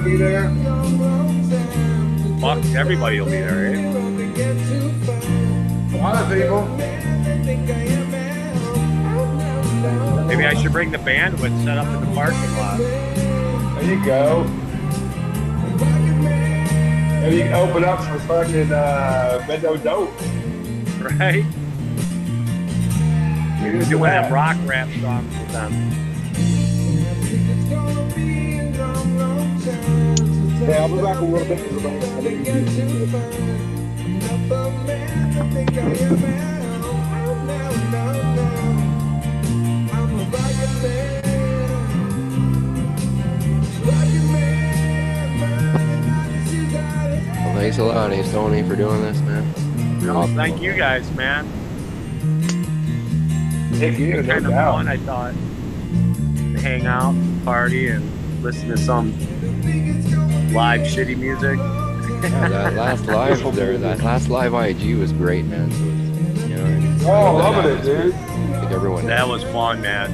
gonna be there? Fuck, everybody will be there, eh? A lot of people. Maybe I should bring the bandwidth set up in the parking lot. There you go. Maybe you can open up for fucking uh, Bendo Dope. Right? We We're doing them rock rap songs with them. Yeah, I'll be back a little bit. everybody. I think you- Well, thanks a lot, Ace Tony, for doing this, man. No, thank you guys, man. Thank you, no Kind of doubt. fun, I thought. To hang out, party, and listen to some live shitty music. Yeah, that last live there, that last live IG was great, man. So it's, you know, Oh, loving it, dude. I think everyone. That was fun, man.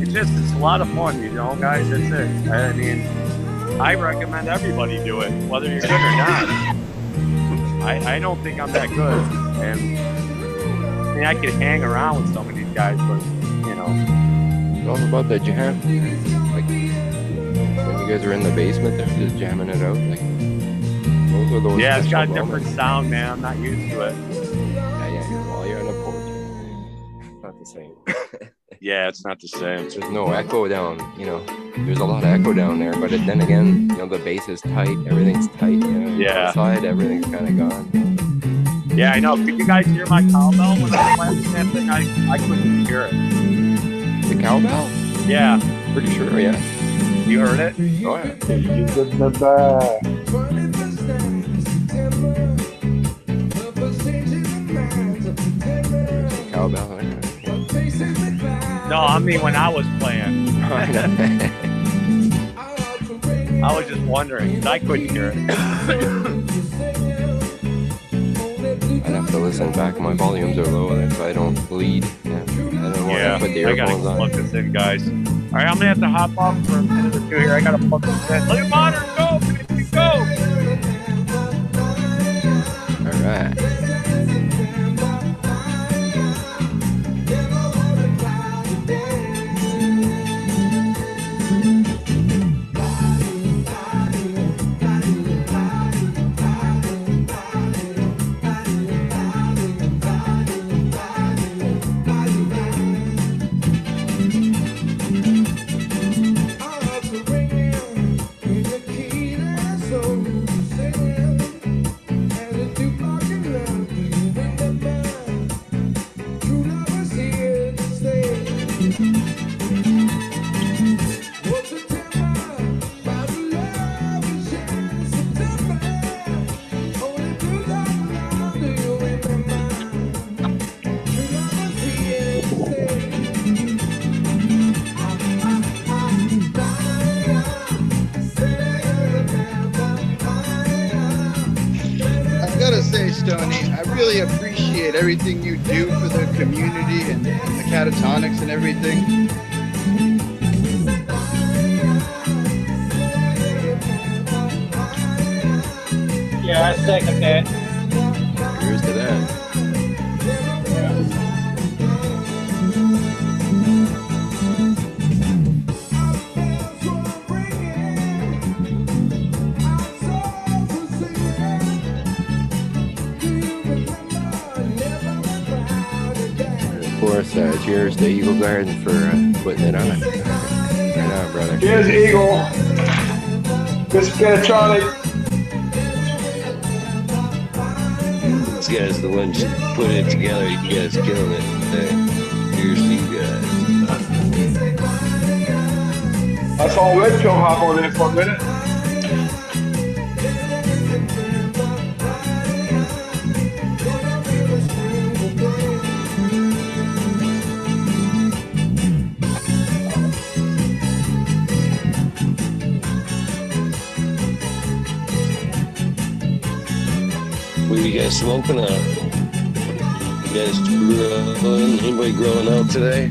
It's just it's a lot of fun, you know, guys. That's it. I mean, I recommend everybody do it, whether you're good or not. I, I don't think I'm that good, and I mean I could hang around with some of these guys, but you know, All about the jam. Like when you guys are in the basement there, just jamming it out. Like those are those. yeah, it's got a special different moments. sound, man. I'm not used to it. Yeah, yeah. You're, while you're on the porch, it's not the same. Yeah, it's not the same. There's no echo down. You know, there's a lot of echo down there, but then again, you know, the bass is tight. Everything's tight. You know, Yeah. Outside, everything's kind of gone. Yeah, I know. Could you guys hear my cowbell when I was playing that thing? I, I couldn't hear it. The cowbell? Yeah, Pretty sure. Yeah. You heard it? Yeah. You good in the bag. Cowbell. okay. No, I mean when I was playing. I was just wondering. I couldn't hear it. I'd have to listen back. My volumes are low, and if I don't bleed, yeah, I don't want Yeah, to put the I gotta on. plug this in, guys. All right, I'm gonna have to hop off for a minute or two here. I gotta plug this in. Let the monitor go, go. All right. Got to say, Stony, I really appreciate everything you do for the community and, and the catatonics and everything. Yeah, I second that. Here's to that. Course, uh, cheers to Eagle Garden for uh, putting it on. Right on, brother. Cheers, Eagle. This Panatronic. This guy's the one putting it together. You guys killing it. Hey, here's to you guys. I saw Red Pill hop on there for a minute. Are you guys smoking on? You guys grilling? Anybody grilling out today?